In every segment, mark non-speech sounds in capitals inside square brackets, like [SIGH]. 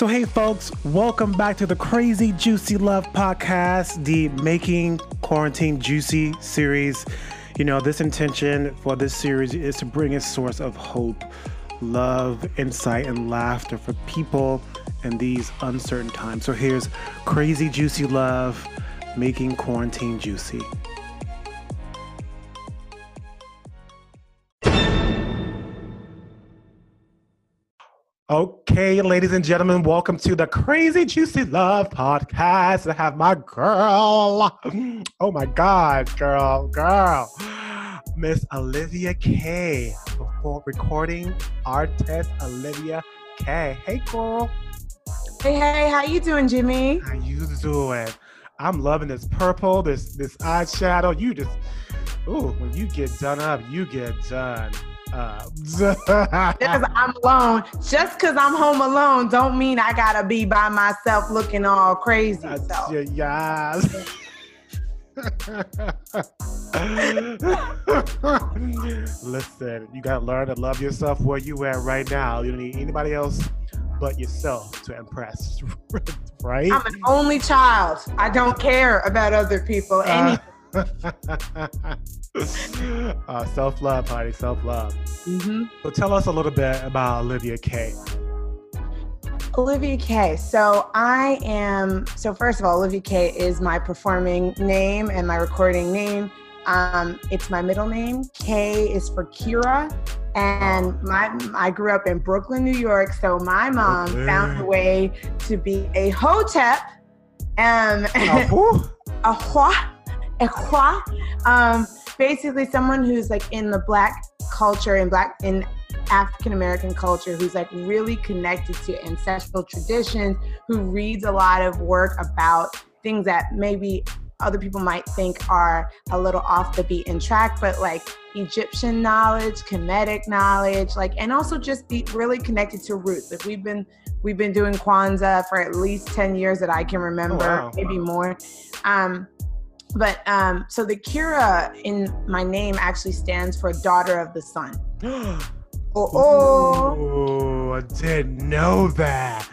So, hey, folks, welcome back to the Crazy Juicy Love podcast, the Making Quarantine Juicy series. You know, this intention for this series is to bring a source of hope, love, insight, and laughter for people in these uncertain times. So, here's Crazy Juicy Love, Making Quarantine Juicy. Oh, Okay, ladies and gentlemen, welcome to the Crazy Juicy Love podcast. I have my girl. Oh my God, girl, girl. Miss Olivia K. Before recording artist Olivia K. Hey, girl. Hey, hey, how you doing, Jimmy? How you doing? I'm loving this purple, this this eyeshadow. You just, ooh, when you get done up, you get done because [LAUGHS] I'm alone. Just because I'm home alone, don't mean I gotta be by myself looking all crazy. So. Yes. [LAUGHS] Listen, you gotta learn to love yourself where you at right now. You don't need anybody else but yourself to impress, [LAUGHS] right? I'm an only child. I don't care about other people. Uh, [LAUGHS] uh, self love, honey, self love. Mm-hmm. So tell us a little bit about Olivia K. Olivia K. So I am. So first of all, Olivia K. is my performing name and my recording name. Um, it's my middle name. K is for Kira, and my I grew up in Brooklyn, New York. So my mom found a way to be a hotep. Um, a who? [LAUGHS] a what? A what? Um, basically someone who's like in the black culture and black in African American culture who's like really connected to ancestral traditions, who reads a lot of work about things that maybe other people might think are a little off the beaten track, but like Egyptian knowledge, Kemetic knowledge, like, and also just be really connected to roots. Like we've been we've been doing Kwanzaa for at least 10 years that I can remember, oh, wow. maybe more. Um, but um, so the Kira in my name actually stands for daughter of the sun. [GASPS] oh, oh. I didn't know that.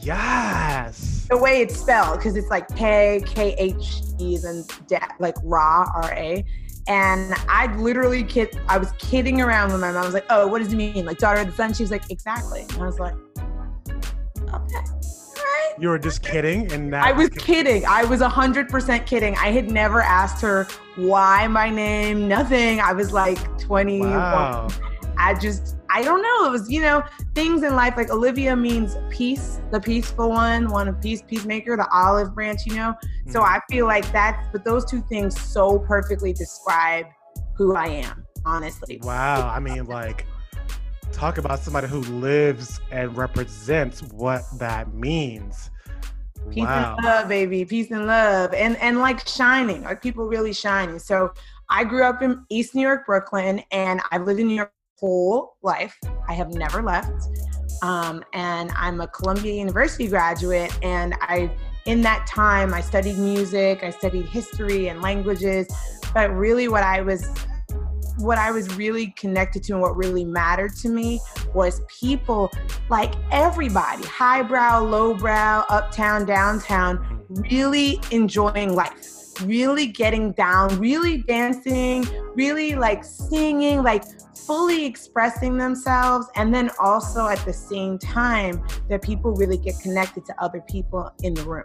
Yes. The way it's spelled, because it's like K K H E and da, like Ra R A. And I literally kid I was kidding around with my mom. I was like, oh, what does it mean? Like daughter of the sun? She was like, exactly. And I was like, okay. You were just kidding, and I was kidding. I was hundred percent kidding. I had never asked her why my name. Nothing. I was like twenty. Wow. I just, I don't know. It was, you know, things in life. Like Olivia means peace, the peaceful one, one of peace, peacemaker, the olive branch. You know. Mm. So I feel like that's, but those two things so perfectly describe who I am. Honestly. Wow. I mean, like talk about somebody who lives and represents what that means. Peace wow. and love, baby. Peace and love. And and like shining, like people really shining. So I grew up in East New York, Brooklyn, and I've lived in New York whole life. I have never left. Um, and I'm a Columbia University graduate, and I in that time I studied music, I studied history and languages, but really what I was what I was really connected to and what really mattered to me was people like everybody, highbrow, lowbrow, uptown, downtown, really enjoying life, really getting down, really dancing, really like singing, like fully expressing themselves. And then also at the same time, that people really get connected to other people in the room.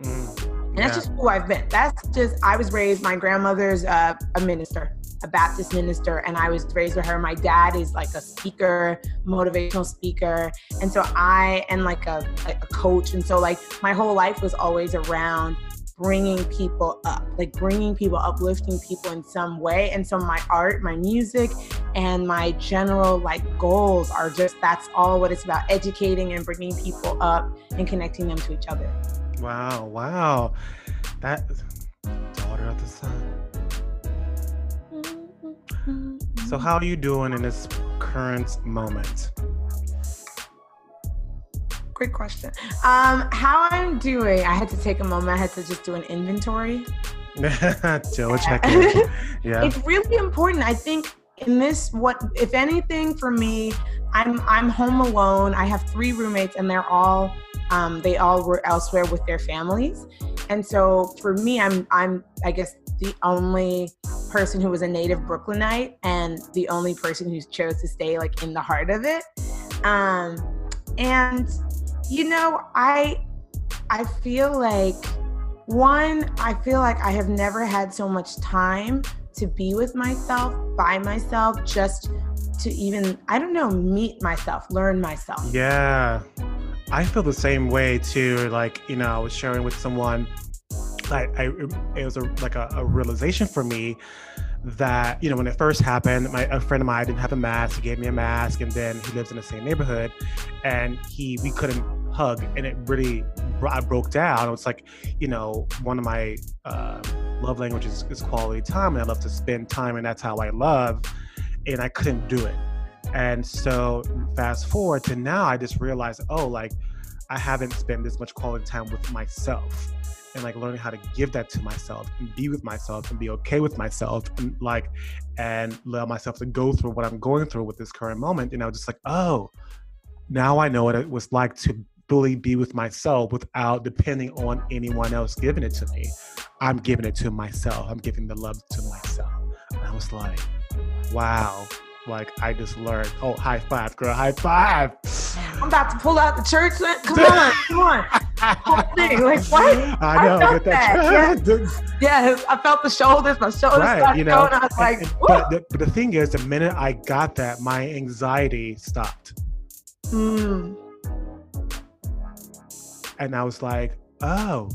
Mm, and that's just who I've been. That's just, I was raised, my grandmother's uh, a minister a Baptist minister, and I was raised with her. My dad is like a speaker, motivational speaker, and so I and like a, a coach, and so like my whole life was always around bringing people up, like bringing people, uplifting people in some way. And so my art, my music, and my general like goals are just that's all what it's about educating and bringing people up and connecting them to each other. Wow, wow. That daughter of the sun. So, how are you doing in this current moment? Great question. Um, how I'm doing, I had to take a moment. I had to just do an inventory. [LAUGHS] Joe, check in. [LAUGHS] Yeah. It's really important. I think in this, what if anything for me, I'm I'm home alone. I have three roommates, and they're all Um, they all were elsewhere with their families, and so for me, I'm I'm I guess the only person who was a native Brooklynite and the only person who chose to stay like in the heart of it. Um, and you know, I I feel like one, I feel like I have never had so much time to be with myself by myself, just to even, I don't know, meet myself, learn myself. Yeah. I feel the same way too. Like, you know, I was sharing with someone, I, I it was a, like a, a realization for me that you know when it first happened my a friend of mine didn't have a mask he gave me a mask and then he lives in the same neighborhood and he we couldn't hug and it really I broke down. It was like, you know, one of my uh, love languages is quality time, and I love to spend time, and that's how I love. And I couldn't do it. And so, fast forward to now, I just realized, oh, like I haven't spent this much quality time with myself, and like learning how to give that to myself and be with myself and be okay with myself, and like, and allow myself to go through what I'm going through with this current moment. And I was just like, oh, now I know what it was like to fully be with myself without depending on anyone else giving it to me. I'm giving it to myself. I'm giving the love to myself. And I was like, wow. Like I just learned. Oh, high five, girl! High five! I'm about to pull out the church. Come on, come on! [LAUGHS] [LAUGHS] [LAUGHS] Like what? I know. I felt that. Yeah. [LAUGHS] yeah, I felt the shoulders. My shoulders right, started you know, going. I was like, and, but the, but the thing is, the minute I got that, my anxiety stopped. Mm and I was like, oh.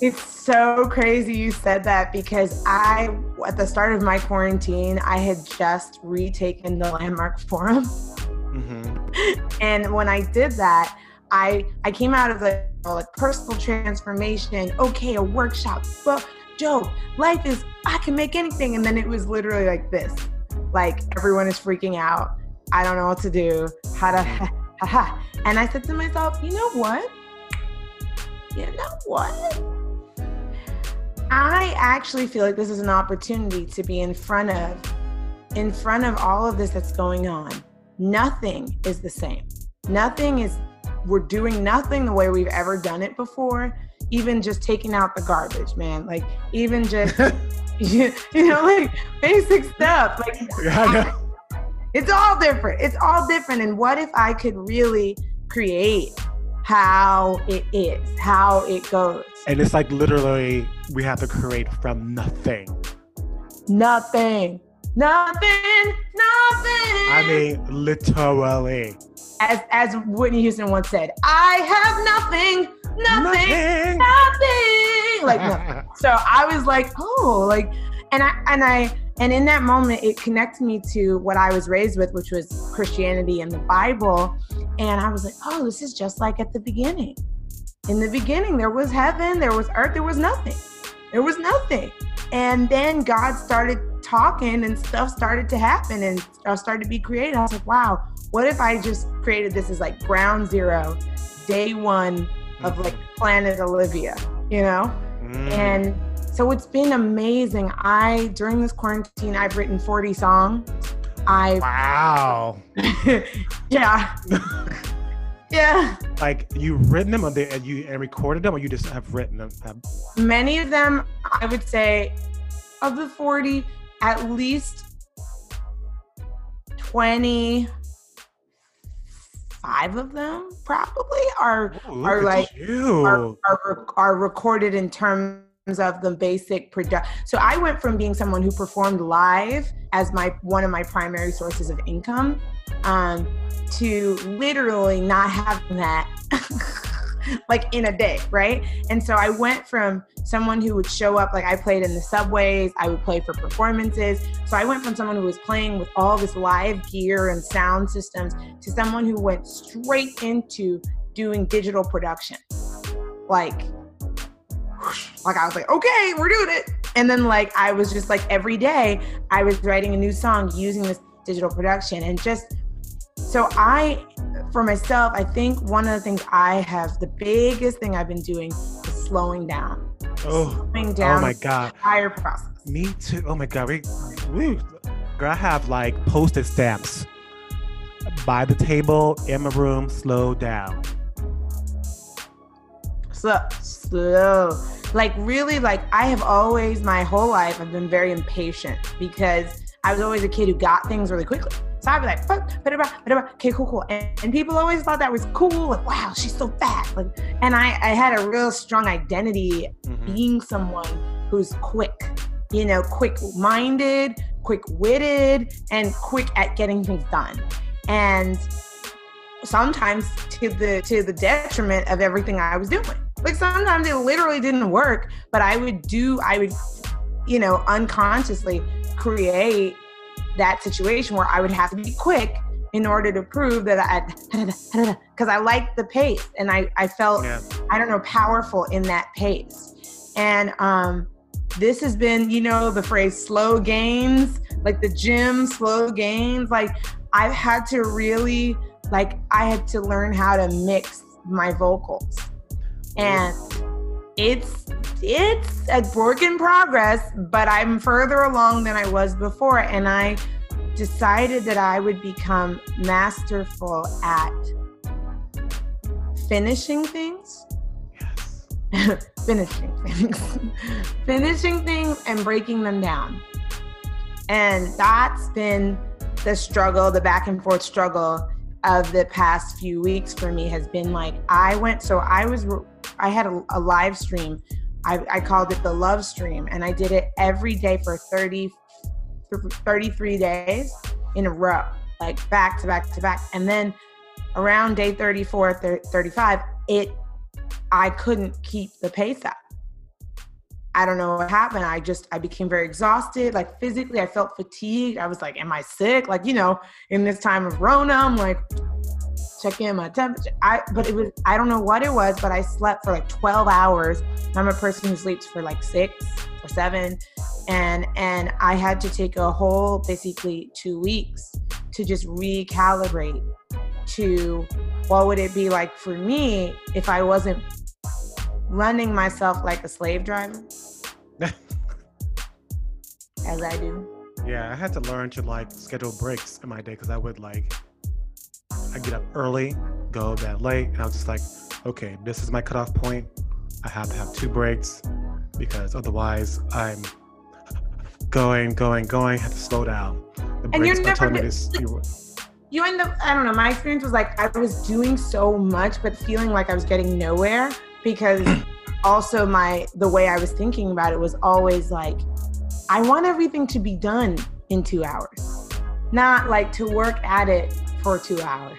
it's so crazy you said that because I, at the start of my quarantine, I had just retaken the Landmark Forum. Mm-hmm. And when I did that, I I came out of the like personal transformation. Okay, a workshop, but joke, life is I can make anything, and then it was literally like this, like everyone is freaking out. I don't know what to do. How to haha. And I said to myself, you know what? You know what? I actually feel like this is an opportunity to be in front of in front of all of this that's going on. Nothing is the same. Nothing is we're doing nothing the way we've ever done it before. Even just taking out the garbage, man. Like even just [LAUGHS] you, you know, like basic stuff. Like yeah, it's all different. It's all different. And what if I could really create how it is, how it goes? And it's like literally we have to create from nothing. Nothing. Nothing. Nothing. I mean, literally. As as Whitney Houston once said, I have nothing, nothing, nothing. nothing. Like nothing. [LAUGHS] so I was like, oh, like, and I and I and in that moment, it connected me to what I was raised with, which was Christianity and the Bible. And I was like, oh, this is just like at the beginning. In the beginning, there was heaven, there was earth, there was nothing. There was nothing. And then God started talking and stuff started to happen and stuff started to be created. I was like, wow, what if I just created this as like ground zero, day one of like planet Olivia, you know? Mm. And so it's been amazing. I during this quarantine, I've written 40 songs. I wow. [LAUGHS] yeah. [LAUGHS] yeah. Like you've written them, they, you and recorded them, or you just have written them? Many of them, I would say, of the 40, at least 25 of them probably are Ooh, are like are, are, are recorded in terms of the basic production. So I went from being someone who performed live as my one of my primary sources of income um, to literally not having that [LAUGHS] like in a day, right? And so I went from someone who would show up like I played in the subways, I would play for performances. So I went from someone who was playing with all this live gear and sound systems to someone who went straight into doing digital production. Like like I was like, okay, we're doing it. And then like I was just like every day I was writing a new song using this digital production and just so I for myself, I think one of the things I have the biggest thing I've been doing is slowing down. Oh, slowing oh down oh my god. Entire process. Me too. Oh my god. We, we girl, I have like posted stamps by the table in my room, slow down. Slow, slow. Like really, like I have always my whole life I've been very impatient because I was always a kid who got things really quickly. So I'd be like, fuck, okay, cool, cool. And, and, people always thought that was cool. Like, wow, she's so fast. Like, and I, I had a real strong identity mm-hmm. being someone who's quick, you know, quick minded, quick witted, and quick at getting things done. And sometimes to the to the detriment of everything I was doing. Like sometimes it literally didn't work, but I would do, I would, you know, unconsciously create that situation where I would have to be quick in order to prove that I, [LAUGHS] because I liked the pace and I, I felt, yeah. I don't know, powerful in that pace. And um, this has been, you know, the phrase slow gains, like the gym slow gains. Like I've had to really, like, I had to learn how to mix my vocals. And it's it's a work in progress, but I'm further along than I was before. And I decided that I would become masterful at finishing things. Yes. [LAUGHS] finishing things. [LAUGHS] finishing things and breaking them down. And that's been the struggle, the back and forth struggle of the past few weeks for me has been like I went so I was I had a, a live stream. I, I called it the love stream, and I did it every day for 30, 33 days in a row, like back to back to back. And then around day 34, 35, it I couldn't keep the pace up. I don't know what happened. I just I became very exhausted. Like physically, I felt fatigued. I was like, "Am I sick?" Like you know, in this time of Rona, I'm like, checking in my temperature. I but it was I don't know what it was, but I slept for like 12 hours. I'm a person who sleeps for like six or seven, and and I had to take a whole basically two weeks to just recalibrate to what would it be like for me if I wasn't running myself like a slave driver [LAUGHS] as I do. Yeah, I had to learn to like schedule breaks in my day because I would like I get up early, go bed late, and I was just like, okay, this is my cutoff point. I have to have two breaks because otherwise I'm going, going, going. I have to slow down. The and you're never. This, you, you end up. I don't know. My experience was like I was doing so much, but feeling like I was getting nowhere because [CLEARS THROAT] also my the way I was thinking about it was always like I want everything to be done in two hours, not like to work at it for two hours.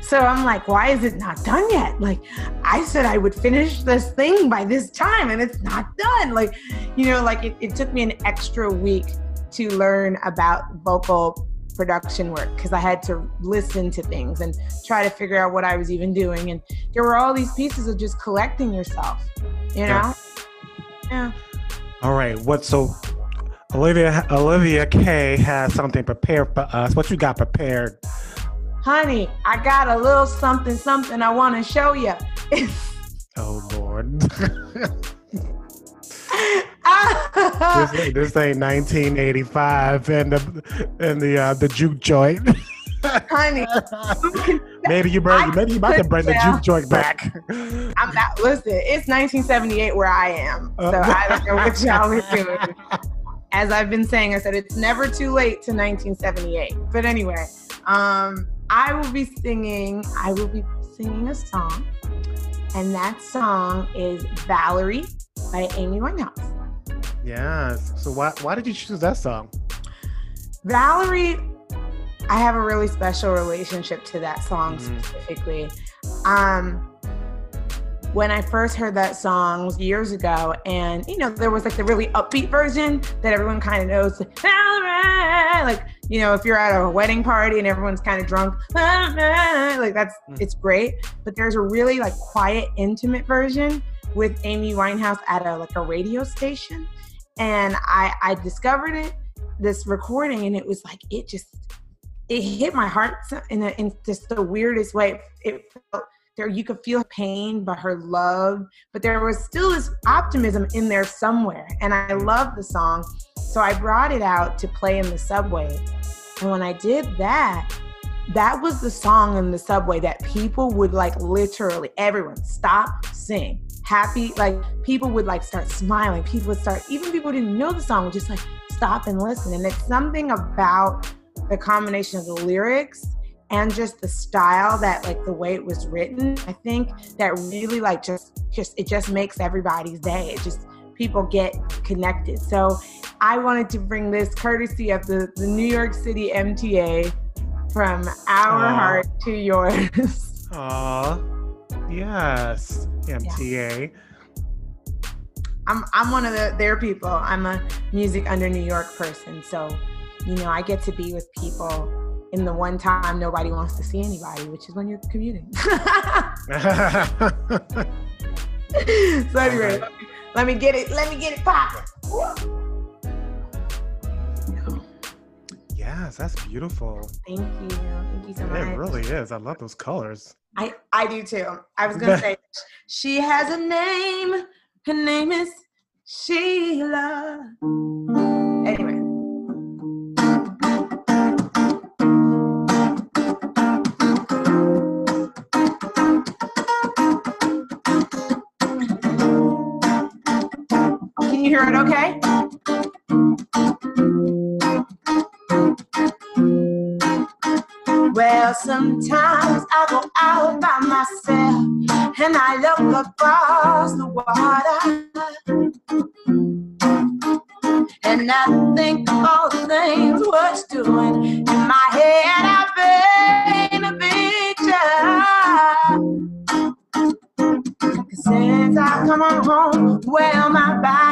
So I'm like, why is it not done yet? Like, I said I would finish this thing by this time and it's not done. Like, you know, like it, it took me an extra week to learn about vocal production work because I had to listen to things and try to figure out what I was even doing. And there were all these pieces of just collecting yourself, you know? Yeah. yeah. All right. What so Olivia Olivia K has something prepared for us. What you got prepared honey, I got a little something, something I want to show you. oh, Lord. this, [LAUGHS] this, ain't 1985 and the and the uh, the juke joint. Honey, [LAUGHS] maybe you bring, maybe you about to bring the juke joint back. I'm not. Listen, it's 1978 where I am, so I don't know what y'all are doing. [LAUGHS] As I've been saying, I said it's never too late to 1978. But anyway, um, I will be singing, I will be singing a song, and that song is Valerie by Amy Winehouse. Yes. So why why did you choose that song? Valerie, I have a really special relationship to that song mm-hmm. specifically. Um, when I first heard that song was years ago, and you know, there was like the really upbeat version that everyone kind of knows, like you know, if you're at a wedding party and everyone's kind of drunk, like that's mm. it's great. But there's a really like quiet, intimate version with Amy Winehouse at a like a radio station, and I I discovered it this recording, and it was like it just it hit my heart in, a, in just the weirdest way. It felt there you could feel pain but her love but there was still this optimism in there somewhere and i love the song so i brought it out to play in the subway and when i did that that was the song in the subway that people would like literally everyone stop, sing, happy. Like people would like start smiling. People would start, even people didn't know the song would just like stop and listen. And it's something about the combination of the lyrics and just the style that like the way it was written i think that really like just just it just makes everybody's day. It just people get connected. So i wanted to bring this courtesy of the, the new york city mta from our Aww. heart to yours. [LAUGHS] Aw, yes mta yeah. I'm, I'm one of the, their people. I'm a music under new york person. So you know i get to be with people in the one time nobody wants to see anybody, which is when you're commuting. [LAUGHS] so anyway, let, me, get it. Let me get it popping. Yes, that's beautiful. Thank you. Thank you so much. It really is. I love those colors. I, I do too. I was gonna say [LAUGHS] she has a name. Her name is Sheila. Hear it okay? Well, sometimes I go out by myself and I look across the water. And I think of all the things what's doing in my head. I paint a picture. Since I come on home, well, my body's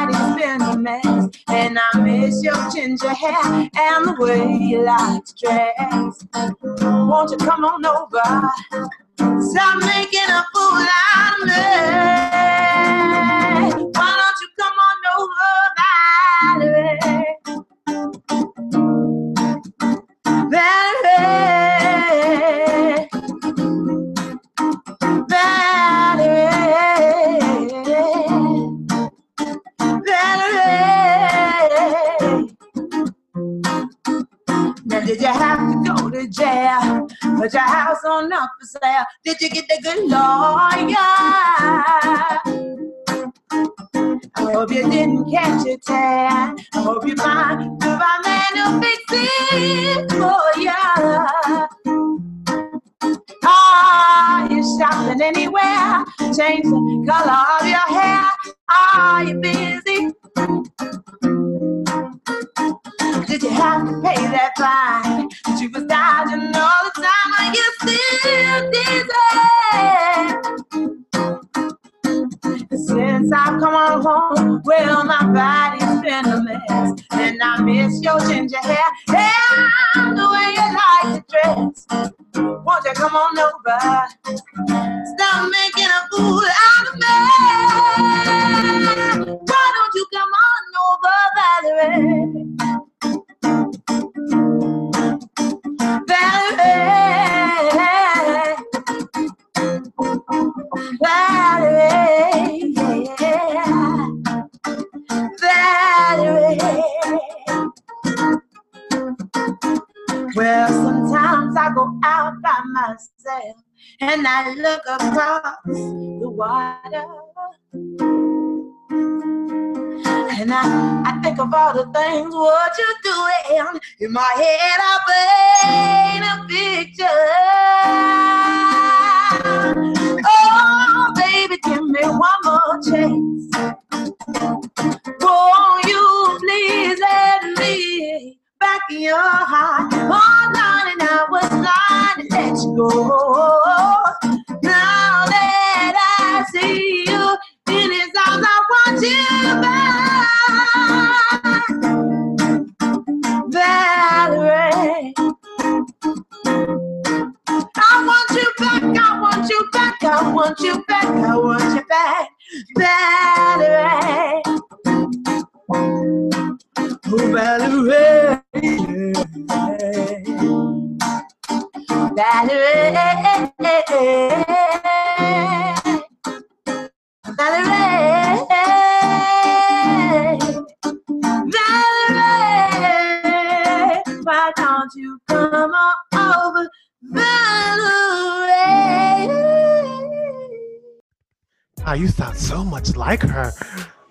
I miss your ginger hair and the way you like to dress. Won't you come on over? Stop making a fool out of me. Put your house on up for sale? Did you get the good lawyer? I hope you didn't catch a tan. I hope you Well, sometimes I go out by myself and I look across the water. And I, I think of all the things what you're doing. In my head, I paint a picture. Oh, baby, give me one more chance. Back in your heart. Oh, darling, I was blind to let you go. Now that I see you in his arms, I want you back. Valerie. I want you back, I want you back, I want you back, I want you back, Valerie. Oh, Valerie. on Valerie. Valerie. Valerie. Why don't you come on over, Valerie? You sound so much like her.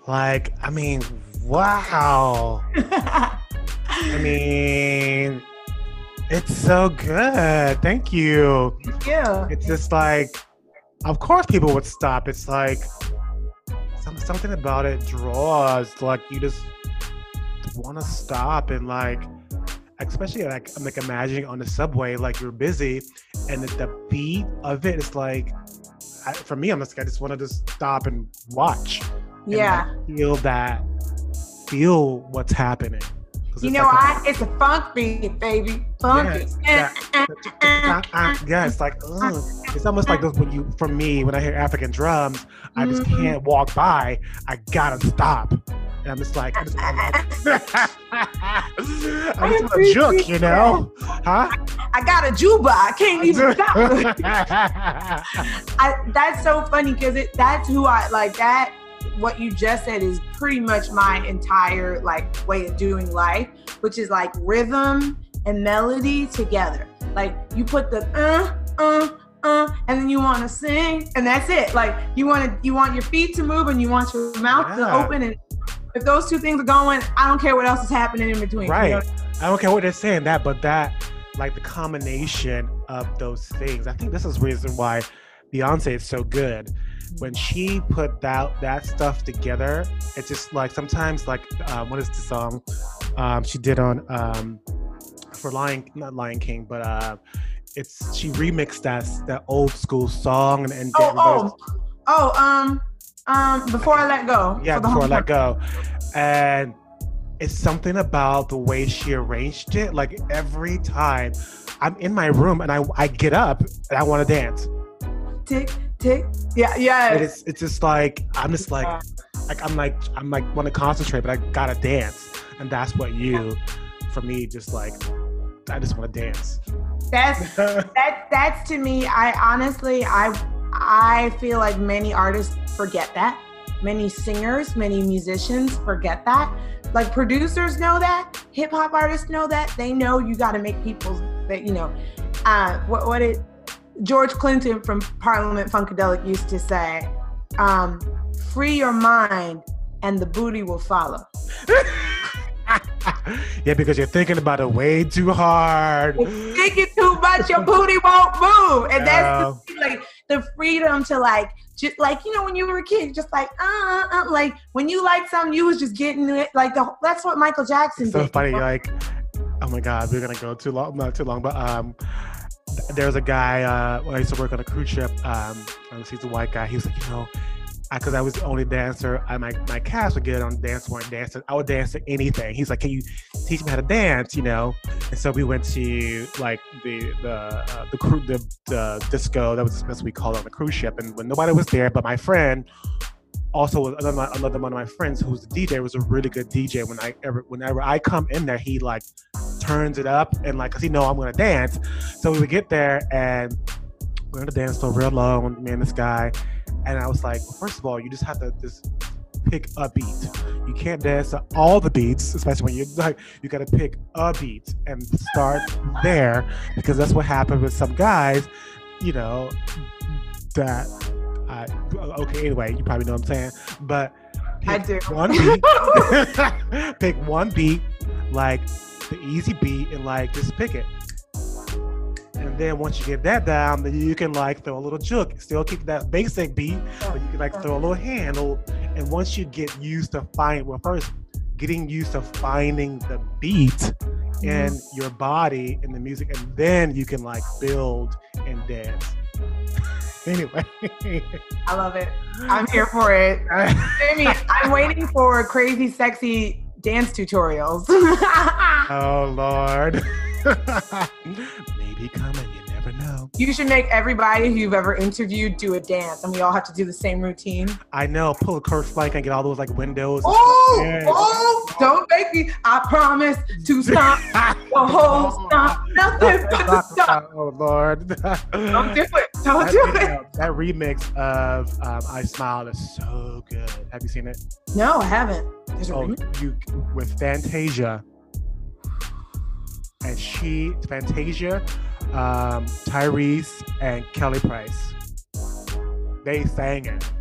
Like, I mean, wow. [LAUGHS] I mean, it's so good. Thank you. Thank you. It's just like, of course, people would stop. It's like something about it draws. Like you just want to stop and like, especially like I'm like imagining on the subway, like you're busy, and the, the beat of it is like, I, for me, I'm just I just want to just stop and watch. And yeah. Like feel that. Feel what's happening. You know, like I it's a funk beat, baby. Funky. Yeah, yeah. it's [LAUGHS] like ugh. it's almost like those when you for me when I hear African drums, I just mm-hmm. can't walk by. I gotta stop. And I'm just like, I just want to, I just to juke, you know? Huh? I got a juba. I can't even [LAUGHS] stop. [LAUGHS] I, that's so funny because it that's who I like that what you just said is pretty much my entire like way of doing life, which is like rhythm and melody together. Like you put the uh uh uh and then you want to sing and that's it. Like you want to you want your feet to move and you want your mouth yeah. to open and if those two things are going, I don't care what else is happening in between. Right. You know? I don't care what they're saying that, but that like the combination of those things. I think this is reason why Beyonce is so good when she put that that stuff together, it's just like sometimes like um, what is the song um, she did on um, for Lion not Lion King, but uh, it's she remixed that that old school song and, and oh oh. Oh um um before I let go yeah before I let go. And it's something about the way she arranged it like every time I'm in my room and I I get up and I want to dance. Tick tick. Yeah, yeah. It's it's just like I'm just like like I'm like I'm like want to concentrate, but I gotta dance, and that's what you, for me, just like I just want to dance. That's [LAUGHS] that that's to me. I honestly I I feel like many artists forget that. Many singers, many musicians forget that. Like producers know that, hip hop artists know that. They know you got to make people that you know. Uh, what what it George Clinton from Parliament Funkadelic used to say, um, free your mind and the booty will follow. [LAUGHS] yeah, because you're thinking about it way too hard. You're thinking too much, your booty won't move. And that's the, like the freedom to like just like you know when you were a kid, just like uh, uh like when you like something, you was just getting it. Like the, that's what Michael Jackson so did. So funny, like oh my god, we're gonna go too long, not too long, but um, there's a guy uh, I used to work on a cruise ship. Um, he's a white guy. He was like, you know, because I, I, was the only dancer. I, my my cast would get on dance floor and dance. I would dance to anything. He's like, can you teach me how to dance? You know. And so we went to like the the uh, the, crew, the the disco. That was that's we called on the cruise ship. And when nobody was there, but my friend also another, another one of my friends who's a DJ was a really good DJ. When I ever whenever I come in there, he like turns it up and like cause he know I'm gonna dance. So we would get there and we're gonna dance so real low, me and this guy. And I was like, well, first of all, you just have to just pick a beat. You can't dance to all the beats, especially when you're like you gotta pick a beat and start there because that's what happened with some guys, you know, that I, okay, anyway, you probably know what I'm saying, but I do. One beat, [LAUGHS] [LAUGHS] pick one beat, like the easy beat, and like just pick it. And then once you get that down, then you can like throw a little juke. Still keep that basic beat, but you can like throw a little handle. And once you get used to find, well, first getting used to finding the beat in your body and the music, and then you can like build and dance. [LAUGHS] Anyway, I love it. I'm here for it. [LAUGHS] Jamie, I'm waiting for crazy, sexy dance tutorials. [LAUGHS] oh Lord. [LAUGHS] Maybe coming never know. You should make everybody who you've ever interviewed do a dance, and we all have to do the same routine. I know. Pull a Kirk Franklin and get all those like windows. Oh, oh! Don't make me. I promise to stop [LAUGHS] the whole stop. Nothing but the [LAUGHS] stop. Oh Lord! Don't do it. Don't that, do it. that remix of um, "I Smile" is so good. Have you seen it? No, I haven't. oh, you with Fantasia and she Fantasia um, Tyrese and Kelly Price. They sang it.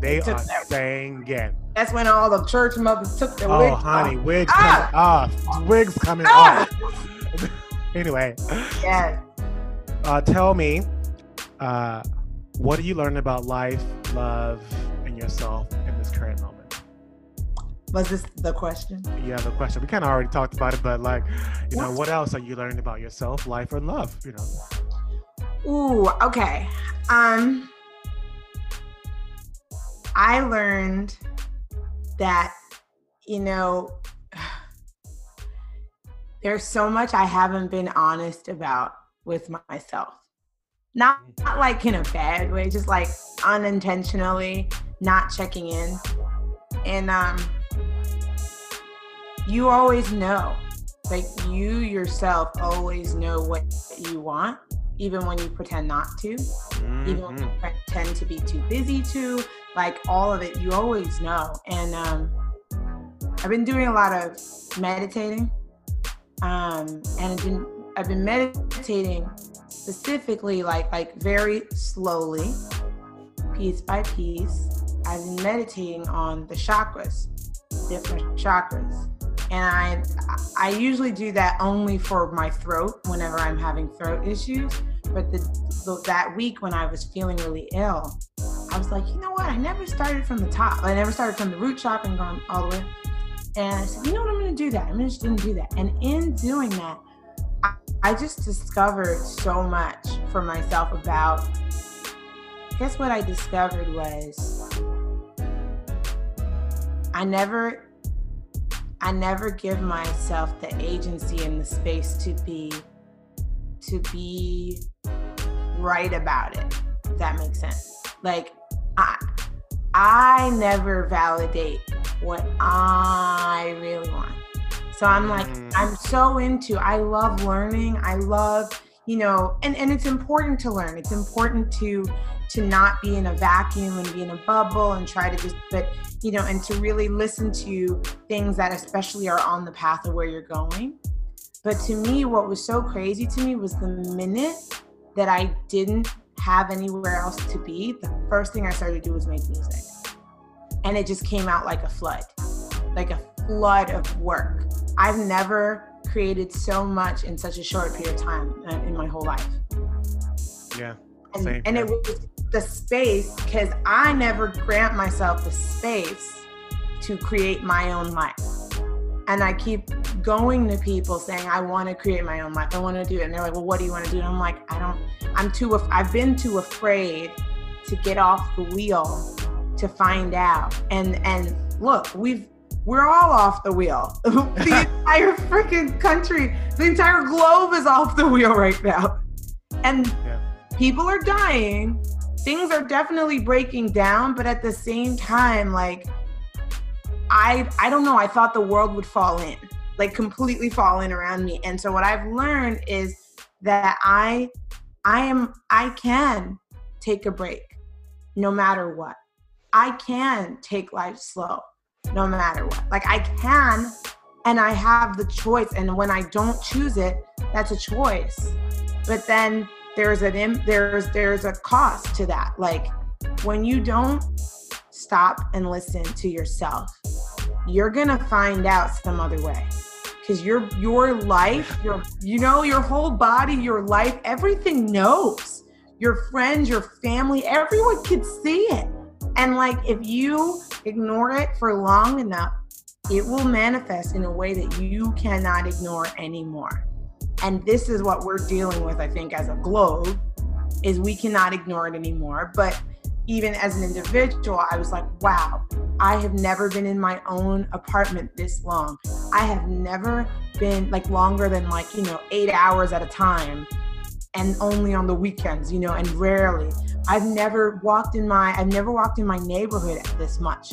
They, are singing. That's when all the church mothers took their oh, wigs off. Oh, honey, wigs ah! coming off. Wigs coming ah! off. [LAUGHS] anyway. Yeah. Uh, tell me, uh, what do you learn about life, love, and yourself in this current moment? Was this the question? Yeah, the question. We kind of already talked about it, but like, you know, what else are you learning about yourself, life, or love? You know. Ooh, okay. Um, I learned that, you know, [SIGHS] there's so much I haven't been honest about with myself. Not, not like in a bad way, just like unintentionally not checking in. And um you always know. Like you yourself always know what you want, even when you pretend not to, mm-hmm. even when you mm-hmm. pretend to be too busy to, like all of it, you always know. And um I've been doing a lot of meditating. Um and I've been I've been meditating specifically like like very slowly, piece by piece. I've been meditating on the chakras, different chakras. And I I usually do that only for my throat whenever I'm having throat issues. But the, the, that week when I was feeling really ill, I was like, you know what? I never started from the top. I never started from the root chakra and gone all the way. And I said, you know what? I'm going to do that. I'm just going to do that. And in doing that, I just discovered so much for myself about. Guess what I discovered was I never I never give myself the agency and the space to be to be right about it. If that makes sense. Like I I never validate what I really want. So I'm like, mm. I'm so into, I love learning. I love, you know, and, and it's important to learn. It's important to to not be in a vacuum and be in a bubble and try to just but you know and to really listen to things that especially are on the path of where you're going but to me what was so crazy to me was the minute that i didn't have anywhere else to be the first thing i started to do was make music and it just came out like a flood like a flood of work. I've never created so much in such a short period of time uh, in my whole life. Yeah. And, and it was the space because I never grant myself the space to create my own life. And I keep going to people saying, I want to create my own life. I want to do it. And they're like, well, what do you want to do? And I'm like, I don't, I'm too, I've been too afraid to get off the wheel to find out. And, and look, we've, we're all off the wheel. [LAUGHS] the [LAUGHS] entire freaking country, the entire globe is off the wheel right now. And yeah. people are dying. Things are definitely breaking down, but at the same time, like I I don't know, I thought the world would fall in, like completely fall in around me. And so what I've learned is that I I am I can take a break no matter what. I can take life slow no matter what. Like I can and I have the choice. And when I don't choose it, that's a choice. But then there's an there's there's a cost to that. Like when you don't stop and listen to yourself, you're gonna find out some other way. Cause your your life, your you know, your whole body, your life, everything knows. Your friends, your family, everyone could see it. And like if you ignore it for long enough, it will manifest in a way that you cannot ignore anymore. And this is what we're dealing with, I think, as a globe, is we cannot ignore it anymore. But even as an individual, I was like, wow, I have never been in my own apartment this long. I have never been like longer than like, you know, eight hours at a time and only on the weekends, you know, and rarely. I've never walked in my I've never walked in my neighborhood this much.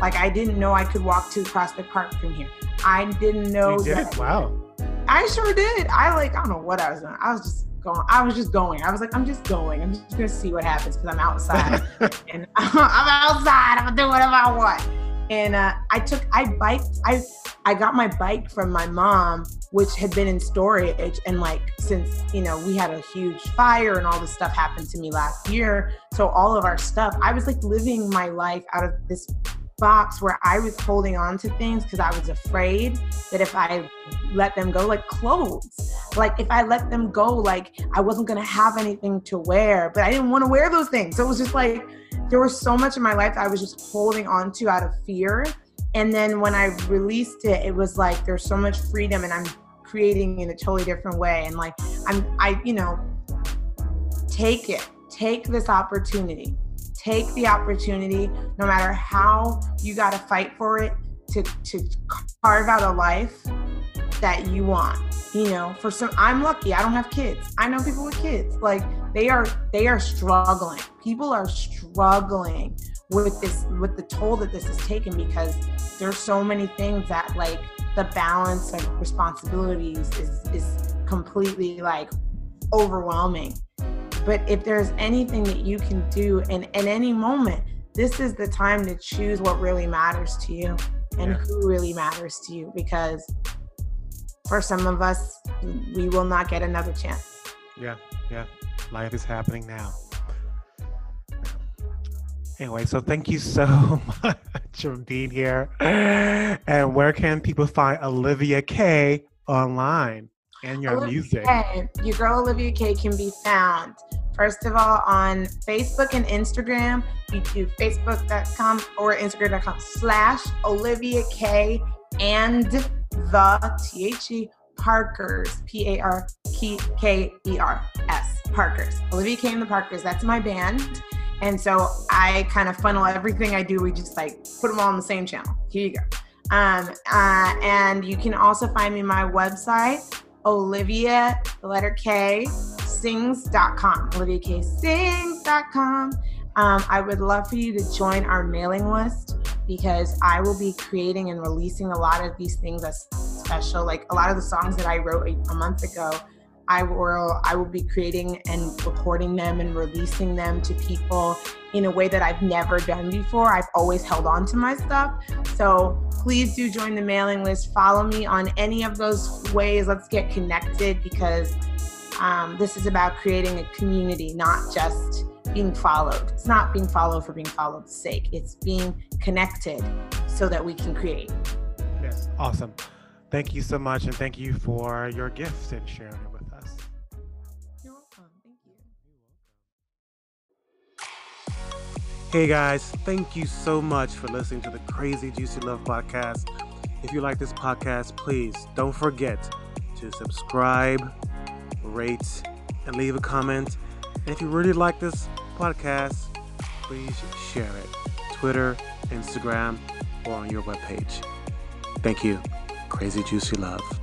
Like I didn't know I could walk to Prospect Park from here. I didn't know you did? that. Wow. I sure did. I like I don't know what I was doing. I was just going. I was just going. I was like, I'm just going. I'm just gonna see what happens because I'm outside [LAUGHS] and [LAUGHS] I'm outside. I'm gonna do whatever I want. and uh, I took I biked I I got my bike from my mom, which had been in storage, and like since you know we had a huge fire and all this stuff happened to me last year, so all of our stuff, I was like living my life out of this box where I was holding on to things because I was afraid that if I let them go, like clothes, like if I let them go, like I wasn't gonna have anything to wear, but I didn't want to wear those things. So it was just like there was so much in my life that I was just holding on to out of fear. And then when I released it, it was like there's so much freedom and I'm creating in a totally different way. And like I'm I, you know, take it, take this opportunity. Take the opportunity, no matter how you gotta fight for it, to to carve out a life that you want you know? For some i'm lucky i don't have kids. I know people with kids. Like they are they are struggling. People are struggling with this with the toll that this has taken because there's so many things that like the balance of responsibilities is is completely like overwhelming but if there's anything that you can do in, in any moment this is the time to choose what really matters to you and yeah. who really matters to you because for some of us, we will not get another chance. Yeah, yeah. Life is happening now. Anyway, so thank you so [LAUGHS] much for being here. And where can people find Olivia K online and your Olivia music? K, your girl Olivia K can be found first of all on Facebook and Instagram. You do facebook.com or instagram.com slash Olivia K and the T H E Parkers, P A R K E R S, Parkers. Olivia K and the Parkers, that's my band. And so I kind of funnel everything I do. We just like put them all on the same channel. Here you go. Um, uh, and you can also find me my website, Olivia, the letter K, sings.com. OliviaKsings.com. Um, I would love for you to join our mailing list because I will be creating and releasing a lot of these things as special. Like a lot of the songs that I wrote a, a month ago, I will I will be creating and recording them and releasing them to people in a way that I've never done before. I've always held on to my stuff. So please do join the mailing list. Follow me on any of those ways. Let's get connected because um, this is about creating a community, not just being followed. It's not being followed for being followed's sake. It's being connected so that we can create. Yes, awesome. Thank you so much, and thank you for your gifts and sharing it with Hey guys, thank you so much for listening to the Crazy Juicy Love podcast. If you like this podcast, please don't forget to subscribe, rate, and leave a comment. And if you really like this podcast, please share it. Twitter, Instagram, or on your webpage. Thank you. Crazy Juicy Love.